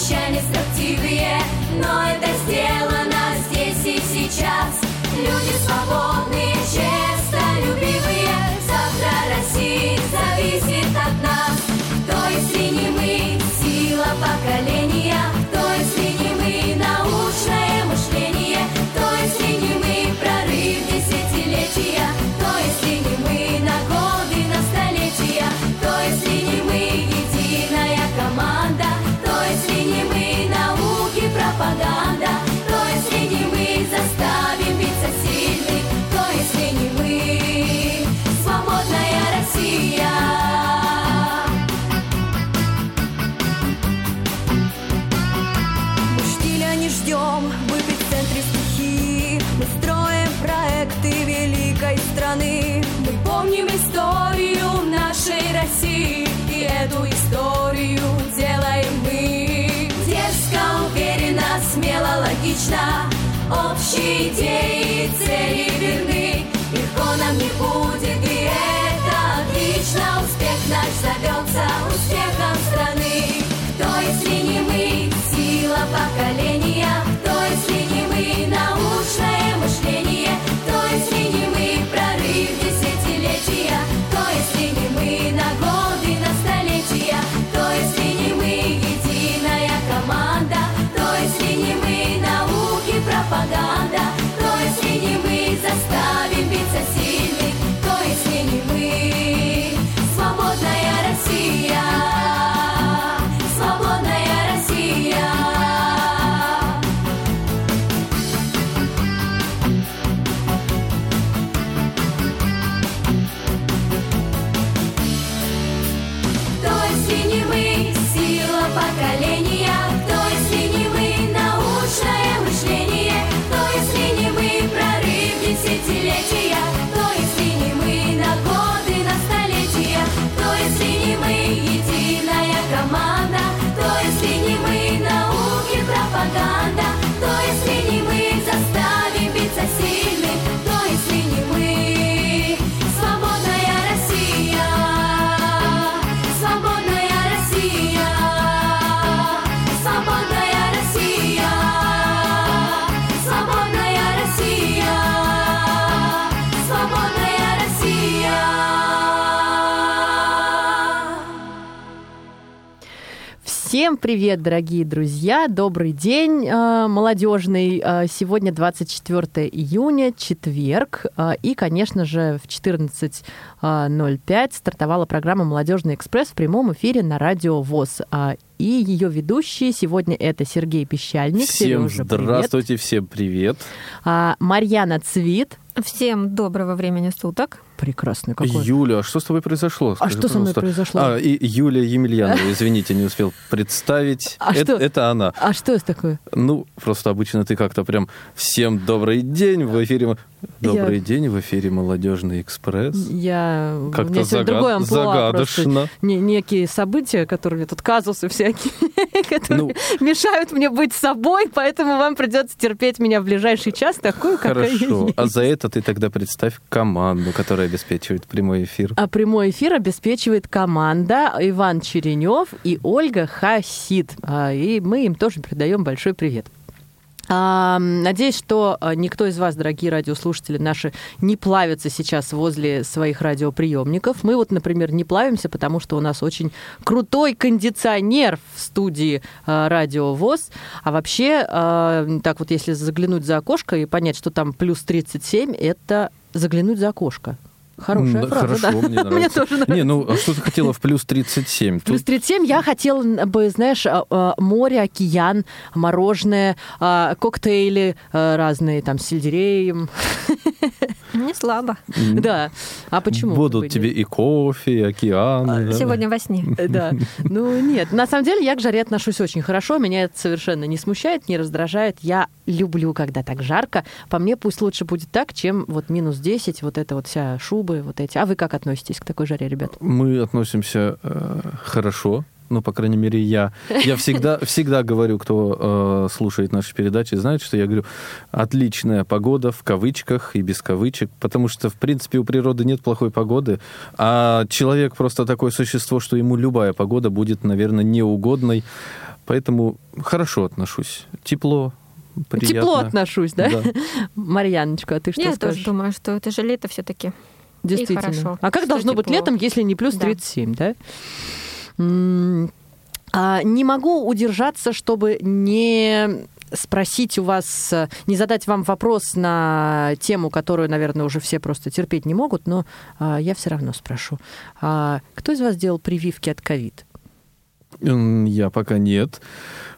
Обещания строптивые Но это сделано здесь и сейчас. Люди свободные, честолюбивые идеи цели верны. Легко нам не будет, и это отлично. Успех наш зовется успехом Всем привет, дорогие друзья! Добрый день, э, молодежный. Э, Сегодня 24 июня, четверг. Э, И, конечно же, в 14.05 стартовала программа «Молодежный экспресс» в прямом эфире на радио ВОЗ. А, И ее ведущие сегодня это Сергей Пещальник. Всем Сережа, привет. здравствуйте, всем привет. А, Марьяна Цвит. Всем доброго времени суток. Прекрасный какой. Юля, а что с тобой произошло? А что со мной пожалуйста. произошло? А, и Юлия Емельянова, извините, не успел представить. А это, что? это она. А что это такое? Ну, просто обычно ты как-то прям всем добрый день в эфире. Добрый Я- день в эфире Молодежный экспресс. Я... Как-то загад- другое амплуа загадочно. не- некие события, которые тут казусы всякие, которые Ну. мешают мне быть собой, поэтому вам придется терпеть меня в ближайший час такую, какая я Хорошо. А за это ты тогда представь команду, которая обеспечивает прямой эфир. А прямой эфир обеспечивает команда Иван Черенев и Ольга Хасид. А, И мы им тоже передаем большой привет. Надеюсь, что а, никто из вас, дорогие радиослушатели наши, не плавится сейчас возле своих радиоприемников. Мы вот, например, не плавимся, потому что у нас очень крутой кондиционер в студии а, Радио ВОЗ. А вообще, а, так вот, если заглянуть за окошко и понять, что там плюс 37, это заглянуть за окошко. Хорошая М, фраза, Хорошо, да. мне нравится. Мне тоже нравится. Не, ну а что ты хотела в плюс 37? Плюс Тут 37 я хотела бы, знаешь, а, а, море, океан, мороженое, а, коктейли разные, там, с сельдереем. Не слабо. Да. А почему? Будут тебе и кофе, и океаны. да. Сегодня во сне. Э, Да. Ну, нет. На самом деле, я к жаре отношусь очень хорошо. Меня это совершенно не смущает, не раздражает. Я люблю, когда так жарко. По мне, пусть лучше будет так, чем вот минус 10, вот это вот вся шубы, вот эти. А вы как относитесь к такой жаре, ребят? Мы относимся э, хорошо. Ну, по крайней мере, я. Я всегда, всегда говорю, кто э, слушает наши передачи, знает, что я говорю, отличная погода в кавычках и без кавычек, потому что, в принципе, у природы нет плохой погоды, а человек просто такое существо, что ему любая погода будет, наверное, неугодной. Поэтому хорошо отношусь. Тепло, приятно. Тепло отношусь, да? Да. Марьяночка, а ты что Я скажешь? тоже думаю, что это же лето все-таки. Действительно. хорошо, а как должно быть тепло. летом, если не плюс Да. 37, да? М, а, не могу удержаться, чтобы не спросить у вас, не задать вам вопрос на тему, которую, наверное, уже все просто терпеть не могут, но а, я все равно спрошу. А, кто из вас делал прививки от ковид? Я пока нет,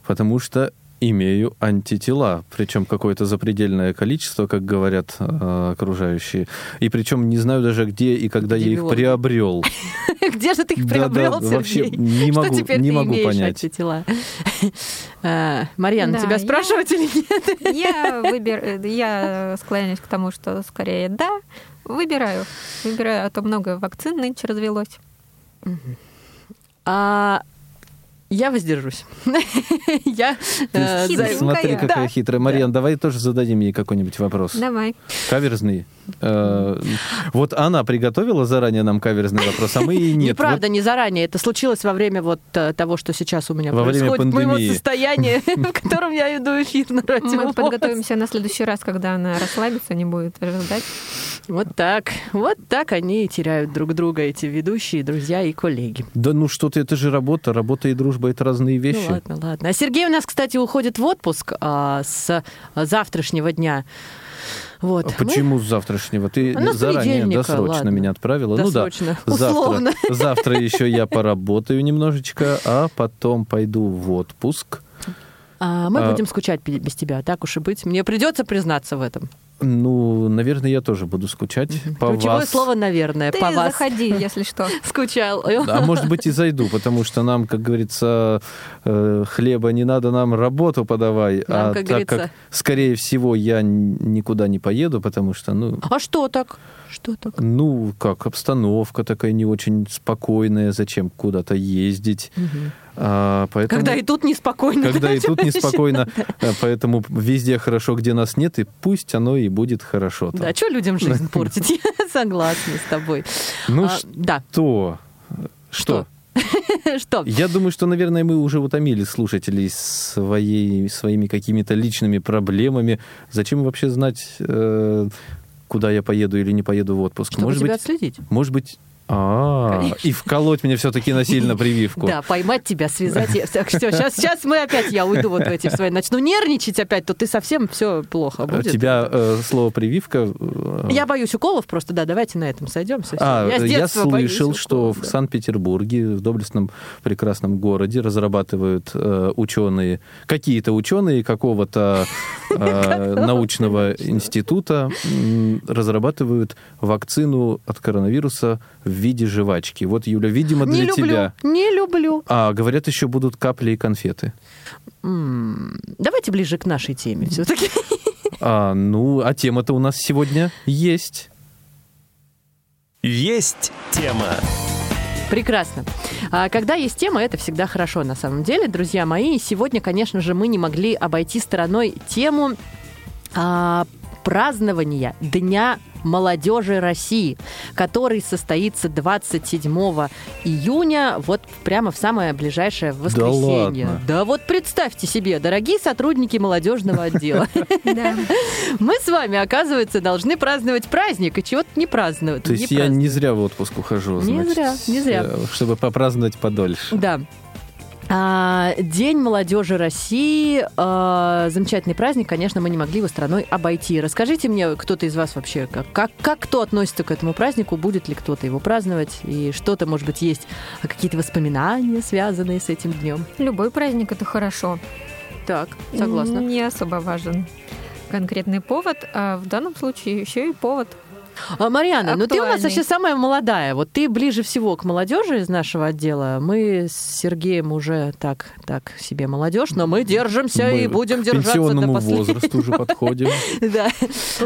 потому что имею антитела, причем какое-то запредельное количество, как говорят э, окружающие. И причем не знаю даже где и когда я их приобрел. Где же ты их приобрел, вообще Сергей? не Что могу, теперь не ты могу понять. антитела? А, Марьяна, тебя спрашивать или нет? Я, выбер... я склоняюсь к тому, что скорее да. Выбираю. Выбираю, а то много вакцин нынче развелось. А я воздержусь. Я э. Смотри, какая хитрая. Марьян, давай тоже зададим ей какой-нибудь вопрос. Давай. Каверзный. Э, Вот она приготовила заранее нам каверзный вопрос, а мы и нет. Неправда, не заранее. Это случилось во время вот э, того, что сейчас у меня Во время происходит, моего состояния, в котором я иду эфир на радио. Мы подготовимся на следующий раз, когда она расслабится, не будет ждать. Вот так. Вот так они и теряют друг друга, эти ведущие, друзья и коллеги. Да ну что ты, это же работа. Работа и дружба — это разные Ну вещи. ладно, ладно. А Сергей у нас, кстати, уходит в отпуск а, с завтрашнего дня. Вот. А почему с завтрашнего? Ты Ну, заранее досрочно ладно. меня отправила. Досрочно. Ну да, Условно. завтра, завтра еще я поработаю немножечко, а потом пойду в отпуск. А, мы А- будем скучать без тебя, так уж и быть. Мне придется признаться в этом. Ну, наверное, я тоже буду скучать по Ключевое вас. слово, наверное, Ты по вас. заходи, если что. Скучал. А может быть и зайду, потому что нам, как говорится, э, хлеба не надо, нам работу подавай. Нам, а как так говорится- как, скорее всего, я никуда не поеду, потому что, ну, А что так? Что так? ну, как, обстановка такая не очень спокойная, зачем куда-то ездить. А, поэтому... Когда и тут неспокойно. Когда да, и тут неспокойно, э, поэтому везде хорошо, где нас нет, и пусть оно и будет хорошо. там. Да, что людям жизнь портить? Я согласна с тобой. Ну А, Да. что? Что? Что? Я думаю, что, наверное, мы уже утомили слушателей своей, своими какими-то личными проблемами. Зачем вообще знать, э, куда я поеду или не поеду в отпуск? Чтобы может тебя быть, отследить. может быть, а, и вколоть мне все-таки насильно прививку. Да, поймать тебя, связать. Так, все, сейчас, сейчас мы опять, я уйду вот в эти свои, начну нервничать опять, то ты совсем все плохо У будет. тебя э, слово прививка. э, Я боюсь уколов просто, да, давайте на этом сойдемся. А, я, я слышал, что в. Санкт-Петербурге, в доблестном прекрасном городе, разрабатывают э, ученые, какие-то ученые какого-то э, научного института разрабатывают вакцину от коронавируса в виде жвачки. Вот, Юля, видимо, для Не люблю, тебя. не люблю. А, говорят, еще будут капли и конфеты. Давайте ближе к нашей теме все-таки. А, ну, а тема-то у нас сегодня есть. Есть тема. Прекрасно. А, Когда есть тема, это всегда хорошо на самом деле, друзья мои. И сегодня, конечно же, мы не могли обойти стороной тему а, празднования Дня молодежи России, который состоится 27 июня, вот прямо в самое ближайшее воскресенье. ладно? Да вот представьте себе, дорогие сотрудники молодежного отдела, Да. мы с вами, оказывается, должны праздновать праздник, и чего-то не праздновать. То есть я не зря в отпуск ухожу. Не зря, не зря. э, Чтобы попраздновать подольше. Да. А, День молодежи России. а, замечательный праздник, конечно, мы не могли его страной обойти. Расскажите мне, кто-то из вас вообще, как, как, как кто относится к этому празднику, будет ли кто-то его праздновать, и что-то, может быть, есть а, какие-то воспоминания, связанные с этим днем. Любой праздник это хорошо. Так, согласна. Не особо важен конкретный повод, а в данном случае еще и повод. А, Марьяна, ну ты у нас вообще самая молодая. Вот ты ближе всего к молодежи из нашего отдела. Мы с Сергеем уже так, так себе молодежь, но мы держимся Мы и будем к держаться до последнего. возрасту уже подходим. Да.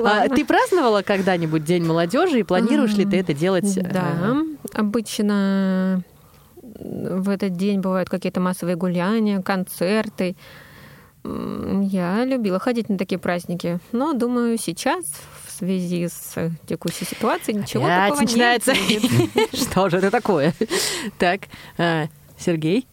А, ты праздновала когда-нибудь День молодежи и планируешь ли ты это делать? э, Да, обычно в этот день бывают какие-то массовые гуляния, концерты. Я любила ходить на такие праздники, но думаю, сейчас в связи с текущей ситуацией ничего Опять такого начинается. Что же это такое? Так, а, Сергей,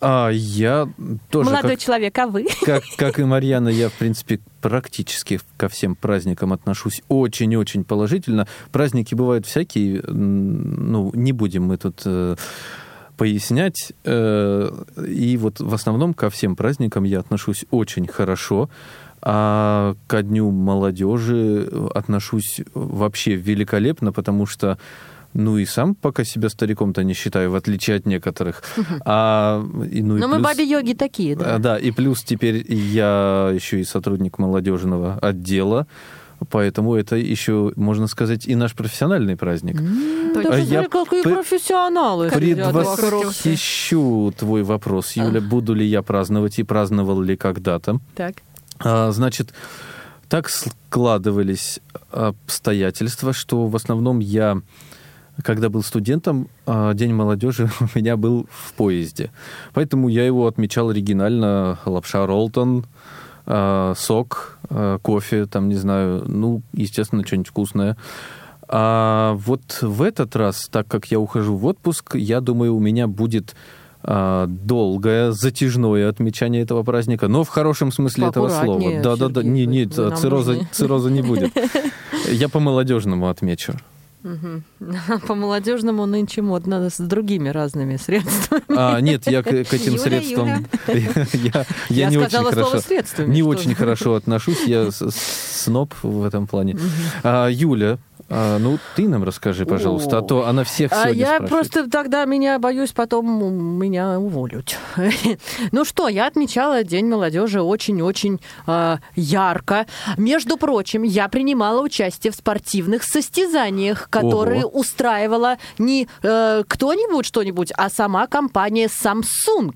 А я тоже, молодой как, человек, а вы? как, как и Марьяна, я, в принципе, практически ко всем праздникам отношусь очень-очень положительно. Праздники бывают всякие, ну, не будем мы тут э, пояснять. Э, и вот в основном ко всем праздникам я отношусь очень хорошо. А ко Дню молодежи отношусь вообще великолепно, потому что ну и сам пока себя стариком-то не считаю, в отличие от некоторых. А, и, ну, и мы плюс- баби-йоги такие, а, да. Да, и плюс теперь я еще и сотрудник молодежного отдела, поэтому это еще, можно сказать, и наш профессиональный праздник. Даже А я какие пр- профессионалы. Предвосхищу твой вопрос, Юля, буду ли я праздновать и праздновал ли когда-то. Так. А, Значит, так складывались обстоятельства, что в основном я, когда был студентом, а, День молодежи у меня был в поезде. Поэтому я его отмечал оригинально. Лапша Ролтон, а, сок, кофе, там, не знаю, ну, естественно, что-нибудь вкусное. А вот в этот раз, так как я ухожу в отпуск, я думаю, у меня будет долгое, затяжное отмечание этого праздника, но в хорошем смысле этого слова. Поаккуратнее, Да, да, да. Сергей, Не, вы нам цирроза, цирроза не будет. Я по молодежному отмечу. Мгм. По молодежному нынче модно с другими разными средствами. А, нет, я к, к этим Юля, средствам я, я- я Я не очень хорошо, «средствами», не очень же. хорошо отношусь. Я сноб в этом плане. А, Юля, а, ну ты нам расскажи, пожалуйста, а то она всех А сегодня я спрашивает. просто тогда меня боюсь потом меня уволить. Ну что, я отмечала День молодежи очень-очень э, ярко. Между прочим, я принимала участие в спортивных состязаниях, которые Ого. устраивала не э, кто-нибудь что-нибудь, а сама компания Samsung.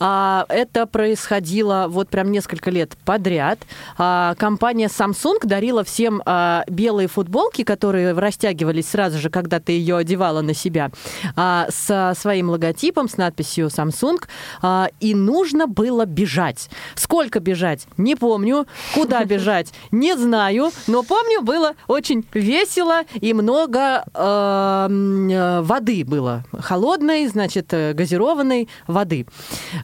А, это происходило вот прям несколько лет подряд. А, компания Samsung дарила всем а, белые футболки, которые растягивались сразу же, когда ты ее одевала на себя, а, со своим логотипом, с надписью Samsung. А, и нужно было бежать. Сколько бежать? Не помню. Куда бежать? Не знаю. Но помню, было очень весело и много э, м, э, воды было. Холодной, значит, э, газированной воды.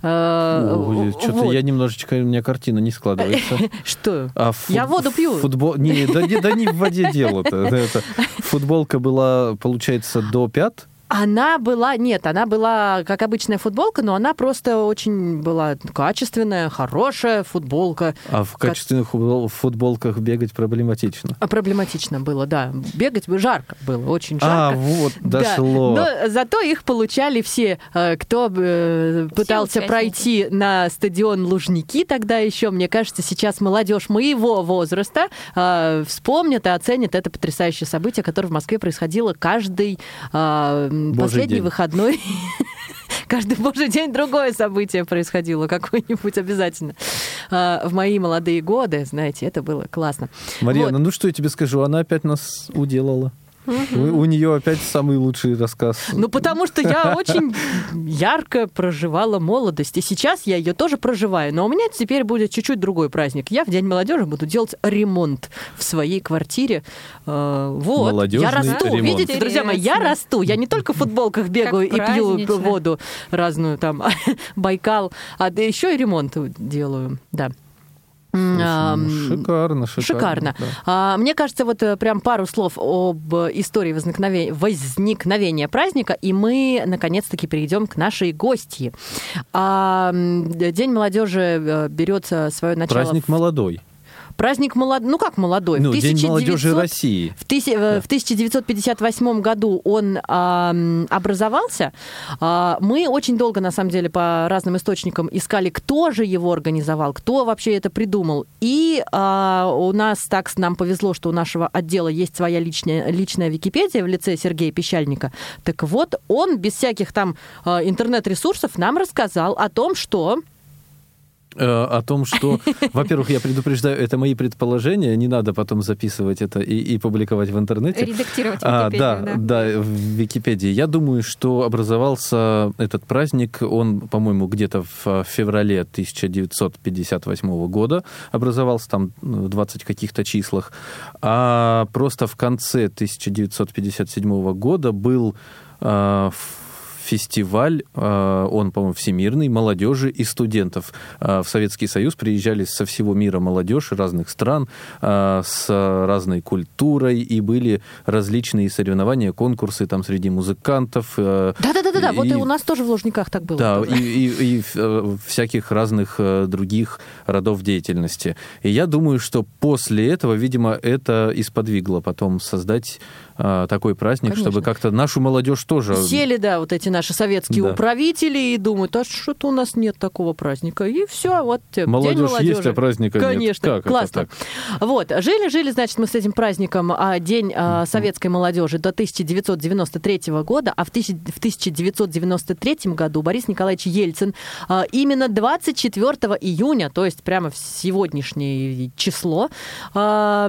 Э, Что-то вот. я немножечко, у меня картина не складывается. Что? А Я воду пью. Футбол... Не, да, не, да не в воде дело-то. Футболка была, получается, до пят. Она была, нет, она была как обычная футболка, но она просто очень была качественная, хорошая футболка. А в качественных футбол- футболках бегать проблематично. А Проблематично было, да. Бегать жарко было, очень А, жарко. вот, Да, дошло. Но зато их получали все, э, кто э, пытался участники. пройти на стадион Лужники тогда еще. Мне кажется, сейчас молодежь моего возраста э, вспомнит и оценит это потрясающее событие, которое в Москве происходило каждый э, последний день. выходной. Каждый божий день другое событие происходило, какое-нибудь обязательно. А, В мои молодые годы, знаете, это было классно. Марьяна, Вот. ну что я тебе скажу, она опять нас уделала. У, у нее опять самый лучший рассказ. Ну, потому что я очень ярко проживала молодость. И сейчас я ее тоже проживаю. Но у меня теперь будет чуть-чуть другой праздник. Я в День молодежи буду делать ремонт в своей квартире. Э, Вот. Молодежный я расту. ремонт. Видите, друзья мои, я Интересно. расту. Я не только в футболках бегаю и пью воду разную, там, Байкал, а да еще и ремонт делаю. Да. Ну, шикарно, шикарно. Шикарно. да. А, мне кажется, вот э, прям пару слов об э, истории возникновения, возникновения праздника, и мы наконец-таки перейдем к нашей гостье. А, День молодежи э, берет свое начало. Праздник молодой. Праздник молод... Ну, как молодой? Ну, в День 1900 молодежи России. В, тыси- э, в 1958 году он ам, образовался. А, Мы очень долго, на самом деле, по разным источникам искали, кто же его организовал, кто вообще это придумал. И а, у нас так нам повезло, что у нашего отдела есть своя личная, личная Википедия в лице Сергея Пещальника. Так вот, он без всяких там а, интернет-ресурсов нам рассказал о том, что о том, что, во-первых, я предупреждаю, это мои предположения, не надо потом записывать это и, и публиковать в интернете. Редактировать А, да, да. да, в Википедии. Я думаю, что образовался этот праздник, он, по-моему, где-то в феврале 1958 года образовался, там ну, в 20 каких-то числах, а просто в конце 1957 года был э, фестиваль, э, он, по-моему, всемирный, молодежи и студентов. Э, В Советский Союз приезжали со всего мира молодежь разных стран э, с разной культурой, и были различные соревнования, конкурсы там среди музыкантов. Да-да-да, вот и у нас тоже в Лужниках так было. да, и, и- и, всяких разных других родов деятельности. И я думаю, что после этого, видимо, это и сподвигло потом создать такой праздник, Конечно. чтобы как-то нашу молодежь тоже... Сели, да, вот эти наши советские Да. управители и думают, а что-то у нас нет такого праздника. И все, вот День Молодежь молодежи. есть, а праздника нет. Конечно, Как это классно. Вот, жили-жили, значит, мы с этим праздником а, День а, советской молодежи до 1993 года, а в, тысяч- в 1993 году Борис Николаевич Ельцин а, именно 24 июня, то есть прямо в сегодняшнее число, а,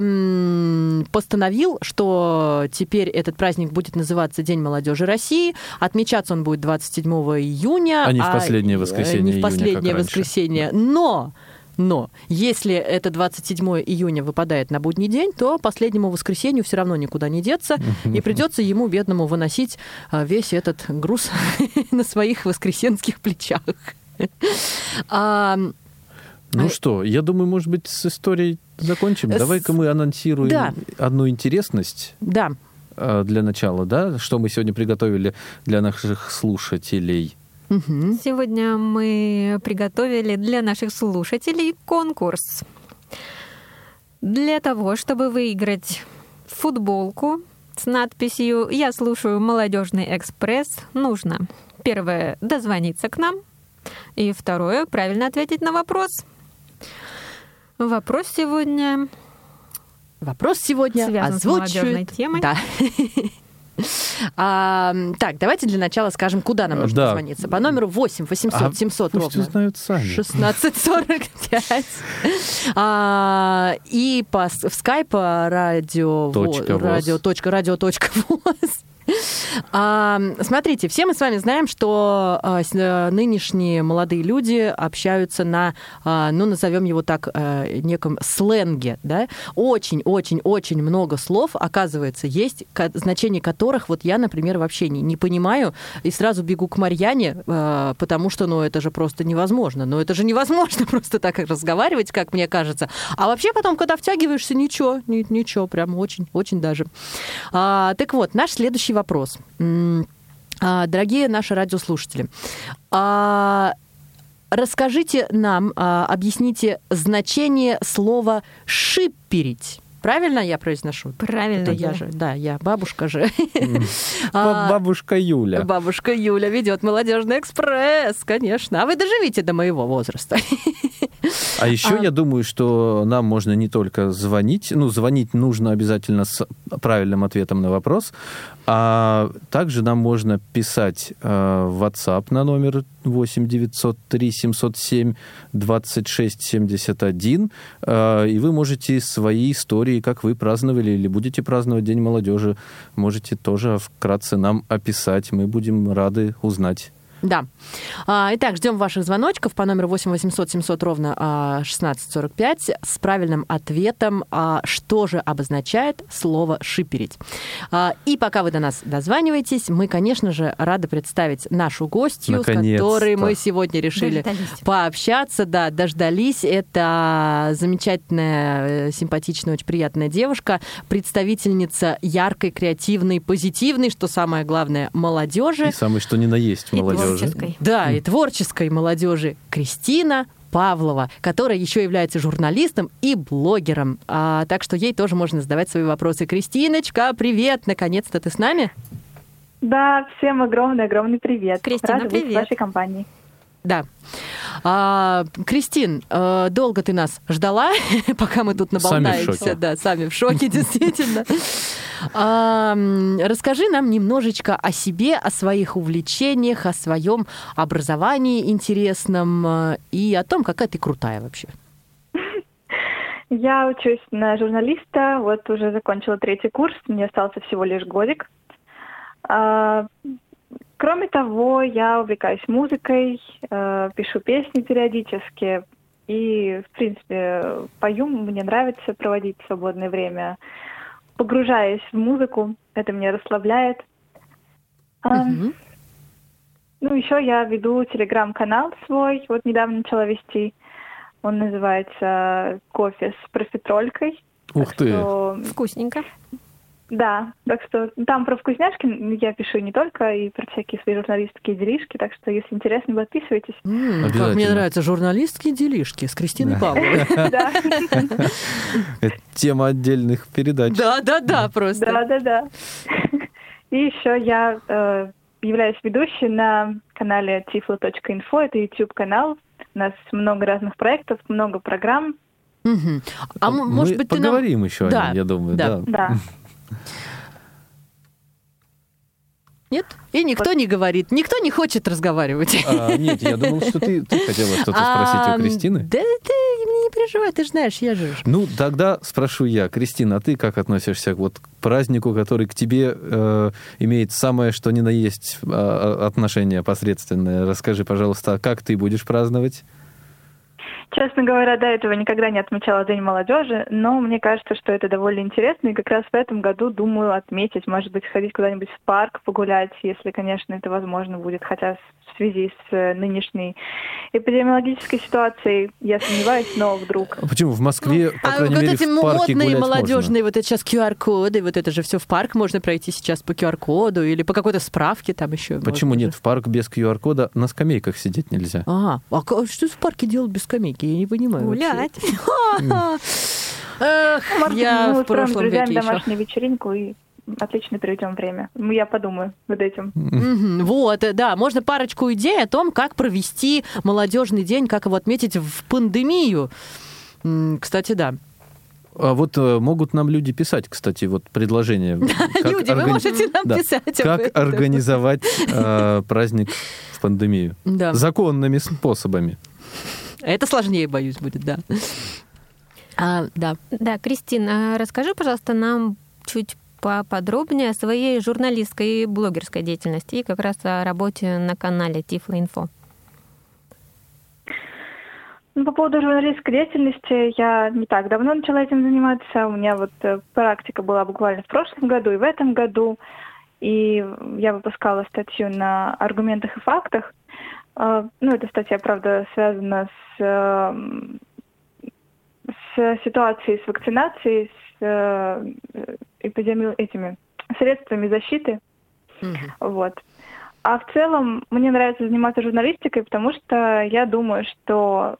постановил, что теперь этот праздник будет называться День молодежи России. Отмечаться он будет 27 июня. А не в последнее э, воскресенье Не в июня, последнее раньше. воскресенье. Но но если это 27 июня выпадает на будний день, то последнему воскресенью все равно никуда не деться, и придется ему, бедному, выносить а, весь этот груз на своих воскресенских плечах. А, Ну А- что, я думаю, может быть, с историей закончим. С- Давай-ка мы анонсируем Да. одну интересность Да, э, для начала, да? Что мы сегодня приготовили для наших слушателей. Сегодня мы приготовили для наших слушателей конкурс. Для того, чтобы выиграть футболку с надписью «Я слушаю молодежный экспресс», нужно первое – дозвониться к нам, и второе – правильно ответить на вопрос. Вопрос сегодня Вопрос сегодня Связан с озвучивает... молодежной темой. Да. А, так, давайте для начала скажем, куда нам нужно Да. дозвониться. По номеру 8 800 А 700 пусть ровно. узнают сами. 1645. А, и по, с- в скайп а, радио, Точка радио, точка, радио, точка. А, смотрите, все мы с вами знаем, что а, э, нынешние молодые люди общаются на, а, ну, назовем его так, э, неком сленге, да? Очень-очень-очень много слов, оказывается, есть, значение которых вот я, например, вообще не, не понимаю, и сразу бегу к Марьяне, э, потому что, ну, это же просто невозможно. Ну, это же невозможно просто так разговаривать, как мне кажется. А вообще потом, когда втягиваешься, ничего, ни- ничего, прям очень, очень даже. А, так вот, наш следующий вопрос. М, а, Дорогие наши радиослушатели, а, расскажите нам, а, объясните значение слова «шиперить». Правильно я произношу? Правильно, Это я же, да, я бабушка же. Бабушка Юля. Бабушка Юля ведет молодежный экспресс, конечно. А вы доживите до моего возраста. А еще А- я думаю, что нам можно не только звонить, ну, звонить нужно обязательно с правильным ответом на вопрос, а также нам можно писать э, в WhatsApp на номер 8 903 707 26 71, э, и вы можете свои истории, как вы праздновали или будете праздновать День молодежи, можете тоже вкратце нам описать. Мы будем рады узнать. Да. А, Итак, ждем ваших звоночков по номеру 8 800 700 ровно а, 1645 с правильным ответом, а, что же обозначает слово «шиперить». А, И пока вы до нас дозваниваетесь, мы, конечно же, рады представить нашу гостью, с Наконец-то. которой мы сегодня решили Дождались. пообщаться, да, дождались. Это замечательная, э, симпатичная, очень приятная девушка, представительница яркой, креативной, позитивной, что самое главное, молодежи. И самое что ни на есть молодежи. Творческой. Да, и творческой молодежи Кристина Павлова, которая еще является журналистом и блогером. А, так что ей тоже можно задавать свои вопросы. Кристиночка, привет! Наконец-то ты с нами? Да, всем огромный-огромный привет. Кристина, Рада быть привет. в вашей компании. Да. А, Кристин, э, долго ты нас ждала, пока мы тут наболтаемся. Да, сами в шоке, действительно. А, Расскажи нам немножечко о себе, о своих увлечениях, о своем образовании интересном э, и о том, какая ты крутая вообще. Я учусь на журналиста, вот уже закончила третий курс, мне остался всего лишь годик. Кроме того, я увлекаюсь музыкой, э, пишу песни периодически и, в принципе, пою, мне нравится проводить свободное время, погружаясь в музыку, это меня расслабляет. А, Мгм. Ну, еще я веду телеграм-канал свой, вот недавно начала вести. Он называется «Кофе с профитролькой». Ух Так ты! что, Вкусненько. Да, так что там про вкусняшки я пишу не только, и про всякие свои журналистские делишки, так что, если интересно, подписывайтесь. М, Как мне нравятся журналистские делишки с Кристиной Да. Павловой. Тема отдельных передач. Да, да, да, просто. да, да, да. И еще я э, являюсь ведущей на канале tiflo.info, это YouTube-канал. У нас много разных проектов, много программ. А Мы может быть, ты нам... поговорим еще Да, о нем, я думаю, да. да. Да. Нет? И никто не говорит, никто не хочет разговаривать. А, нет, я думал, что ты, ты хотела что-то спросить А, у Кристины. Да ты не переживай, ты же знаешь, я же... Ну, тогда спрошу я, Кристина, а ты как относишься вот к празднику, который к тебе э, имеет самое что ни на есть э, отношение посредственное? Расскажи, пожалуйста, а как ты будешь праздновать? Честно говоря, до этого никогда не отмечала День молодежи, но мне кажется, что это довольно интересно, и как раз в этом году думаю отметить, может быть, сходить куда-нибудь в парк, погулять, если, конечно, это возможно будет, хотя в связи с э, нынешней эпидемиологической ситуацией я сомневаюсь, но вдруг. А Почему в Москве, по а крайней вот мере, эти в парке модные молодежные, вот это сейчас QR-коды, вот это же все в парк можно пройти сейчас по QR-коду или по какой-то справке там еще. можно? Почему нет? В парк без QR-кода на скамейках сидеть нельзя. А, а что в парке делать без скамейки? Я не понимаю. Гулять. Эх, я мы в прошлом друзьями веке еще. домашнюю вечеринку и отлично проведем время. Ну, Я подумаю над этим. Вот, э, да, можно парочку идей о том, как провести молодежный день, как его отметить в пандемию. Кстати, да. А вот э, могут нам люди писать, кстати, вот предложение. Люди, вы можете нам Да. писать Как этом. организовать э, праздник в пандемию? Да. Законными способами. Это сложнее, боюсь, будет, да. А, да. Да, Кристина, расскажи, пожалуйста, нам чуть поподробнее о своей журналистской и блогерской деятельности и как раз о работе на канале Тифло Инфо. Ну, по поводу журналистской деятельности, я не так давно начала этим заниматься. У меня вот э, практика была буквально в прошлом году и в этом году. И я выпускала статью на аргументах и фактах. Э, Ну, эта статья, правда, связана с, эм, с ситуацией с вакцинацией, э, эпидеми- этими средствами защиты. Мгм. Вот. А в целом мне нравится заниматься журналистикой, потому что я думаю, что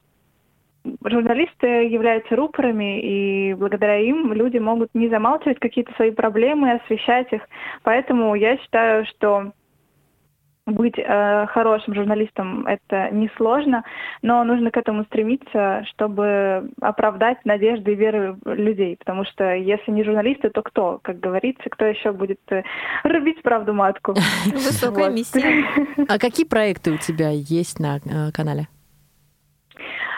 журналисты являются рупорами, и благодаря им люди могут не замалчивать какие-то свои проблемы, освещать их. Поэтому я считаю, что быть э, хорошим журналистом это несложно, но нужно к этому стремиться, чтобы оправдать надежды и веры людей. Потому что если не журналисты, то кто, как говорится, кто еще будет э, рубить правду матку? Высокая миссия. А какие проекты у тебя есть на э, канале?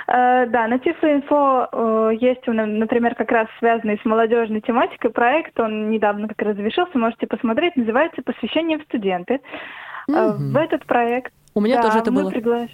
Э, Да, на Тифло-инфо есть, на- например, как раз связанный с молодежной тематикой проект, он недавно как раз завершился, можете посмотреть, называется «Посвящение в студенты». Мгм. В этот проект У меня да, тоже это мы было. пригла-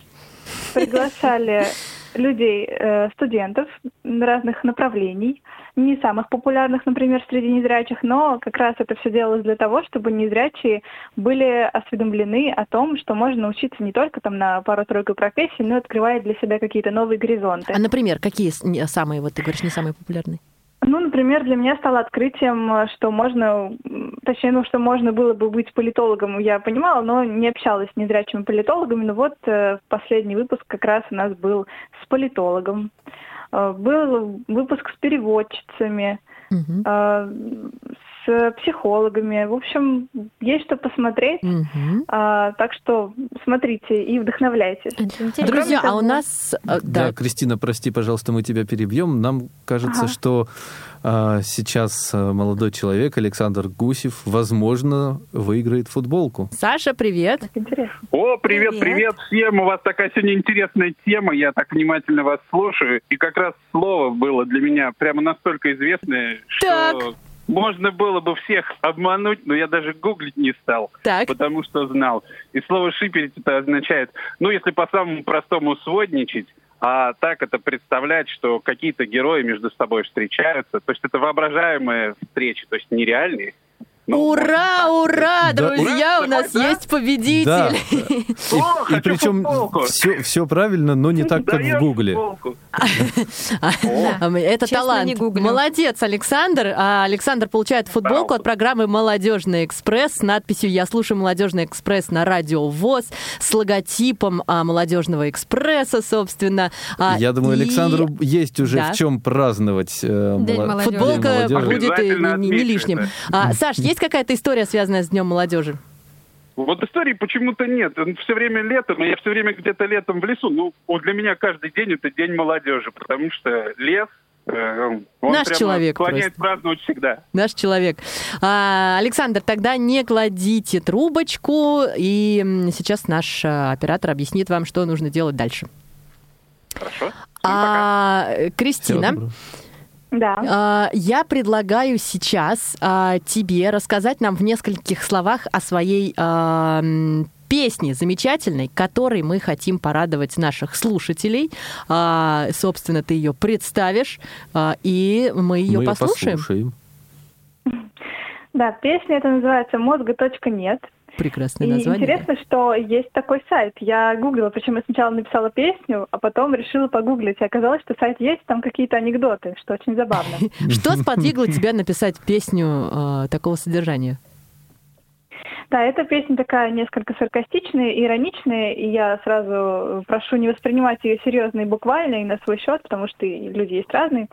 приглашали людей, э, студентов разных направлений, не самых популярных, например, среди незрячих, но как раз это все делалось для того, чтобы незрячие были осведомлены о том, что можно учиться не только там на пару-тройку профессий, но и открывать для себя какие-то новые горизонты. А, например, какие самые, вот ты говоришь, не самые популярные? Ну, например, для меня стало открытием, что можно, точнее, ну, что можно было бы быть политологом, я понимала, но не общалась с незрячими политологами. Но вот э, последний выпуск как раз у нас был с политологом. Э, Был выпуск с переводчицами, Мгм. э, с психологами. В общем, есть что посмотреть. Мгм. А, так что смотрите и вдохновляйтесь. Друзья, Кроме а у нас... э, Да, Да, Кристина, прости, пожалуйста, мы тебя перебьем. Нам кажется, Ага. что а, сейчас а, молодой человек Александр Гусев, возможно, выиграет футболку. Саша, привет. Интересно. О, привет, Привет. привет всем! У вас такая сегодня интересная тема, я так внимательно вас слушаю. И как раз слово было для меня прямо настолько известное, Так. что можно было бы всех обмануть, но я даже гуглить не стал, Так, потому что знал. И слово «шиперить» это означает, ну, если по самому простому сводничать, а так это представлять, что какие-то герои между собой встречаются. То есть это воображаемые встречи, то есть нереальные. Ну, ура, ура, Да. друзья, Ура, у нас да? есть победитель. Да. О, И хочу причем все, все правильно, но не так, как в Гугле. А, Это талант. Молодец, Александр. А, Александр получает футболку от программы «Молодежный экспресс» с надписью «Я слушаю «Молодежный экспресс» на радио ВОЗ» с логотипом а, «Молодежного экспресса», собственно. Я думаю, и Александру есть уже в чем праздновать. э. Футболка будет не, лишним. Саш, есть какая-то история, связанная с Днем молодежи? Вот истории почему-то нет. Все время летом, и я все время где-то летом в лесу. Ну, вот для меня каждый день это день молодежи, потому что лес, э, он Наш прямо человек склоняет просто. праздновать всегда. Наш человек. А, Александр, тогда не кладите трубочку, и сейчас наш а, оператор объяснит вам, что нужно делать дальше. Хорошо? Всем А, э, Всего Кристина, доброго. Да. а, я предлагаю сейчас а, тебе рассказать нам в нескольких словах о своей а, песне замечательной, которой мы хотим порадовать наших слушателей. А, собственно, ты ее представишь, а, и мы ее Мы послушаем. послушаем. Да, песня это называется «Мозга. нет». Прекрасное И название. интересно, что есть такой сайт. Я гуглила, причем я сначала написала песню, а потом решила погуглить. И оказалось, что сайт есть, там какие-то анекдоты, что очень забавно. Что сподвигло тебя написать песню э, такого содержания? Да, эта песня такая несколько саркастичная, ироничная, и я сразу прошу не воспринимать ее серьезно и буквально, и на свой счет, потому что люди есть разные.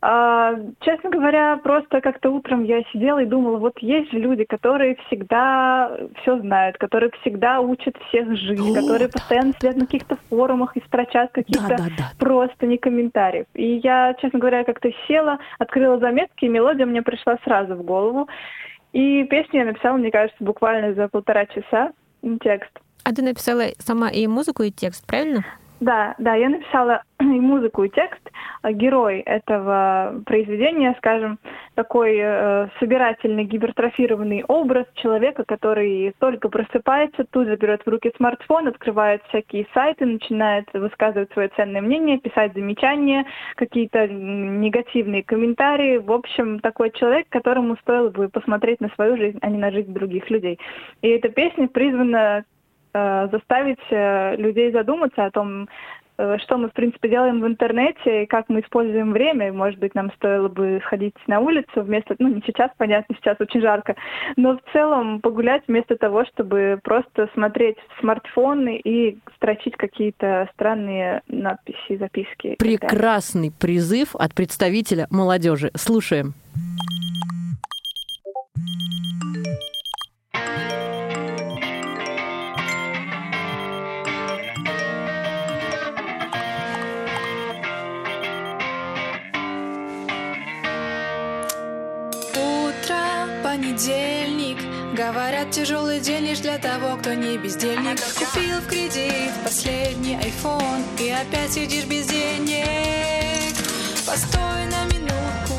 А, честно говоря, просто как-то утром я сидела и думала, вот есть же люди, которые всегда все знают, которые всегда учат всех жить, О, которые да. постоянно сидят на каких-то форумах и строчат какие-то Да, да, да. просто не комментариев. И я, честно говоря, как-то села, открыла заметки, и мелодия мне пришла сразу в голову. И песню я написала, мне кажется, буквально за полтора часа текст. А ты написала сама и музыку, и текст, правильно? Да, да, я написала и музыку, и текст. А Герой этого произведения, скажем, такой э, собирательный, гипертрофированный образ человека, который только просыпается, тут же берет в руки смартфон, открывает всякие сайты, начинает высказывать свое ценное мнение, писать замечания, какие-то негативные комментарии. В общем, такой человек, которому стоило бы посмотреть на свою жизнь, а не на жизнь других людей. И эта песня призвана заставить э, людей задуматься о том, э, что мы, в принципе, делаем в интернете и как мы используем время. Может быть, нам стоило бы сходить на улицу вместо... Ну, не сейчас, понятно, сейчас очень жарко, но в целом погулять вместо того, чтобы просто смотреть в смартфоны и строчить какие-то странные надписи, записки. Прекрасный призыв от представителя молодежи. Слушаем. Понедельник Говорят, тяжелый день лишь для того, кто не бездельник. Купил в кредит последний iPhone И опять сидишь без денег. Постой на минутку,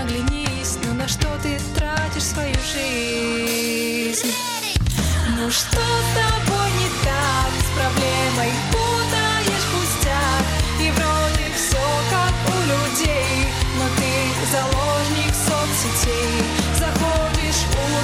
оглянись Ну на что ты тратишь свою жизнь? Ну что с тобой не так с проблемой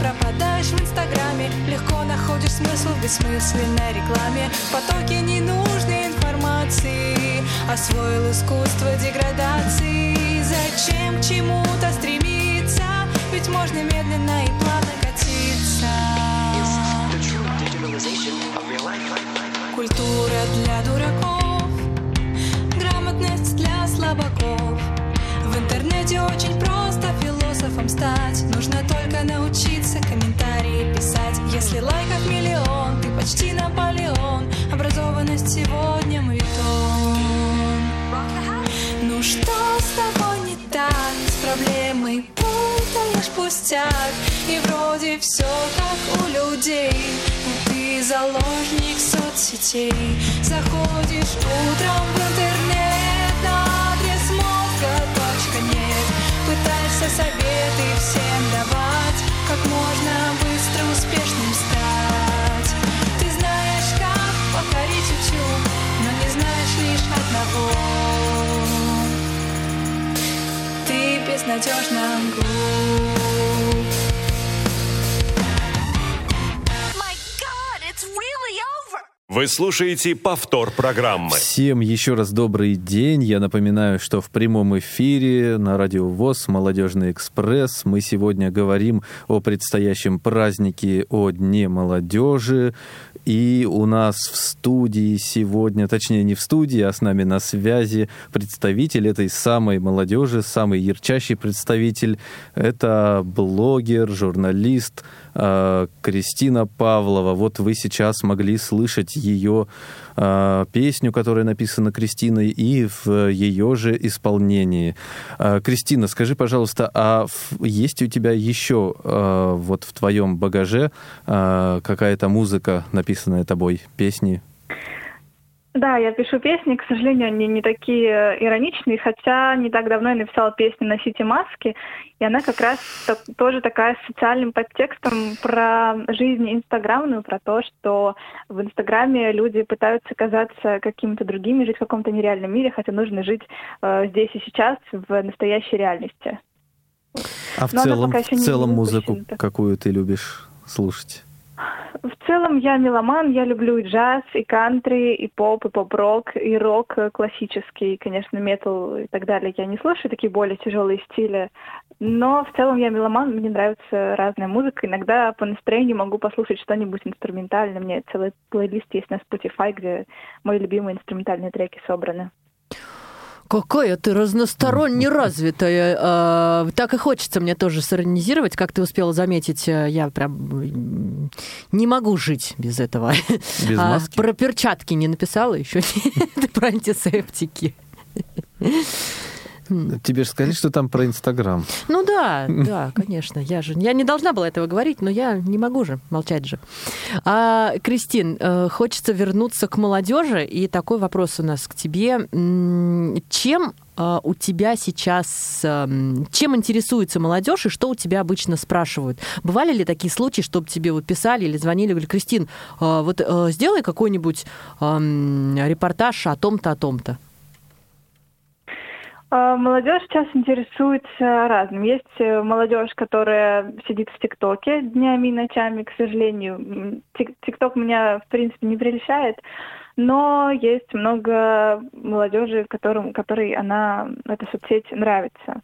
пропадаешь в инстаграме. Легко находишь смысл в бессмысленной рекламе. В потоке ненужной информации. Освоил искусство деградации. Зачем к чему-то стремиться? Ведь можно медленно и плавно катиться. Культура для дураков. Грамотность для слабаков интернете очень просто философом стать. Нужно только научиться комментарии писать. Если лайков миллион, ты почти Наполеон. Образованность сегодня мавитон. Ну что с тобой не так? С проблемой путаешь пустяк. И вроде все как у людей. Но ты заложник соцсетей. Заходишь утром в интернет нет. Пытаешься советы всем давать Как можно быстро успешным стать. Ты знаешь, как покорить YouTube Но не знаешь лишь одного. Ты безнадежно глуп Вы слушаете повтор программы. Всем еще раз добрый день. Я напоминаю, что в прямом эфире на Радио ВОЗ «Молодежный экспресс» мы сегодня говорим о предстоящем празднике, о Дне молодежи. И у нас в студии сегодня, точнее не в студии, а с нами на связи представитель этой самой молодежи, самый ярчайший представитель. Это блогер, журналист Кристина Павлова. Вот вы сейчас могли слышать ее э, песню, которая написана Кристиной, и в ее же исполнении. Э, Кристина, скажи, пожалуйста, а есть у тебя еще э, вот в твоем багаже э, какая-то музыка, написанная тобой, песни? Да, я пишу песни, к сожалению, они не такие ироничные, хотя не так давно я написала песню «Носите маски», и она как раз так- тоже такая с социальным подтекстом про жизнь инстаграмную, про то, что в инстаграме люди пытаются казаться какими-то другими, жить в каком-то нереальном мире, хотя нужно жить э, здесь и сейчас, в настоящей реальности. А в Но целом, в целом музыку какую ты любишь слушать? В целом я меломан, я люблю и джаз, и кантри, и поп, и поп-рок, и рок классический, конечно, метал и так далее. Я не слушаю такие более тяжелые стили, но в целом я меломан, мне нравится разная музыка. Иногда по настроению могу послушать что-нибудь инструментальное. У меня целый плейлист есть на Spotify, где мои любимые инструментальные треки собраны. Какая ты разносторонне развитая. А, Так и хочется мне тоже сиронизировать. Как ты успела заметить, э, я прям не могу жить без этого. Без А, маски? Про перчатки не написала еще. Про антисептики. Тебе же сказали, что там про Инстаграм. Ну да, да, конечно. Я же я не должна была этого говорить, но я не могу же молчать же. А, Кристин, э, хочется вернуться к молодежи, и такой вопрос у нас к тебе. Чем э, у тебя сейчас, эм, чем интересуется молодежь и что у тебя обычно спрашивают? Бывали ли такие случаи, чтобы тебе вот писали или звонили, говорили, Кристин, э, вот сделай какой-нибудь эм, репортаж о том-то, о том-то? А, Молодежь сейчас интересуется разным. Есть э, молодежь, которая сидит в ТикТоке днями и ночами, к сожалению. ТикТок меня, в принципе, не прельщает, но есть много молодежи, которым, которой она, эта соцсеть нравится.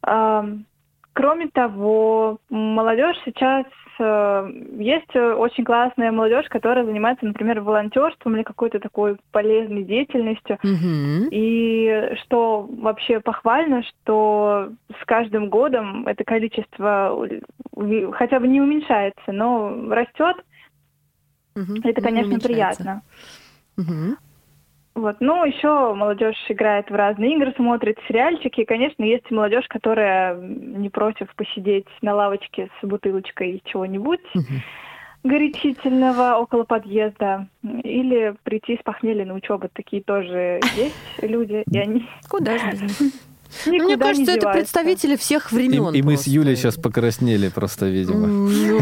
Кроме того, молодежь сейчас есть э, очень классная молодежь, которая занимается, например, волонтерством или какой-то такой полезной деятельностью. Мгм. И что вообще похвально, что с каждым годом это количество хотя бы не уменьшается, но растет. Мгм. Это, Не конечно, приятно. Мгм. Вот. Ну, еще молодежь играет в разные игры, смотрит сериальчики. И, конечно, есть молодежь, которая не против посидеть на лавочке с бутылочкой чего-нибудь горячительного около подъезда. Или прийти с похмелья на учебу. Такие тоже есть люди, и они Куда же без них? Никуда Мне кажется, это представители всех времен. И, и мы с. Юлей сейчас покраснели просто, видимо. Ну.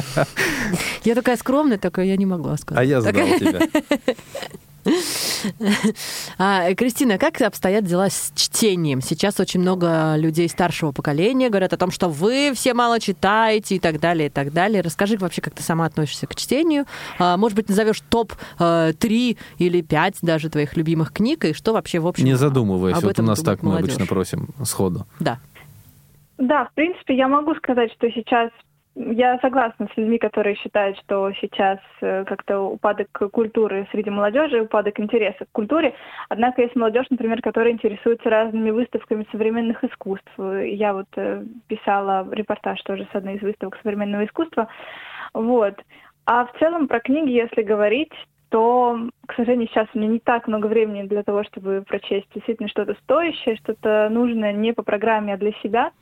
Я такая скромная, такая я не могла сказать. А я знал тебя. А, Кристина, как обстоят дела с чтением? Сейчас очень много людей старшего поколения говорят о том, что вы все мало читаете и так далее, и так далее. Расскажи вообще, как ты сама относишься к чтению. А, Может быть, назовешь топ-3 или 5 даже твоих любимых книг, и что вообще в общем Не задумываясь, об вот у нас так мы молодежь? обычно просим сходу. Да. Да, в принципе, я могу сказать, что сейчас я согласна с людьми, которые считают, что сейчас э, как-то упадок культуры среди молодежи, упадок интереса к культуре. Однако есть молодежь, например, которая интересуется разными выставками современных искусств. Я вот э, писала репортаж тоже с одной из выставок современного искусства. Вот. А в целом про книги, если говорить, то, к сожалению, сейчас у меня не так много времени для того, чтобы прочесть действительно что-то стоящее, что-то нужное не по программе, а для себя.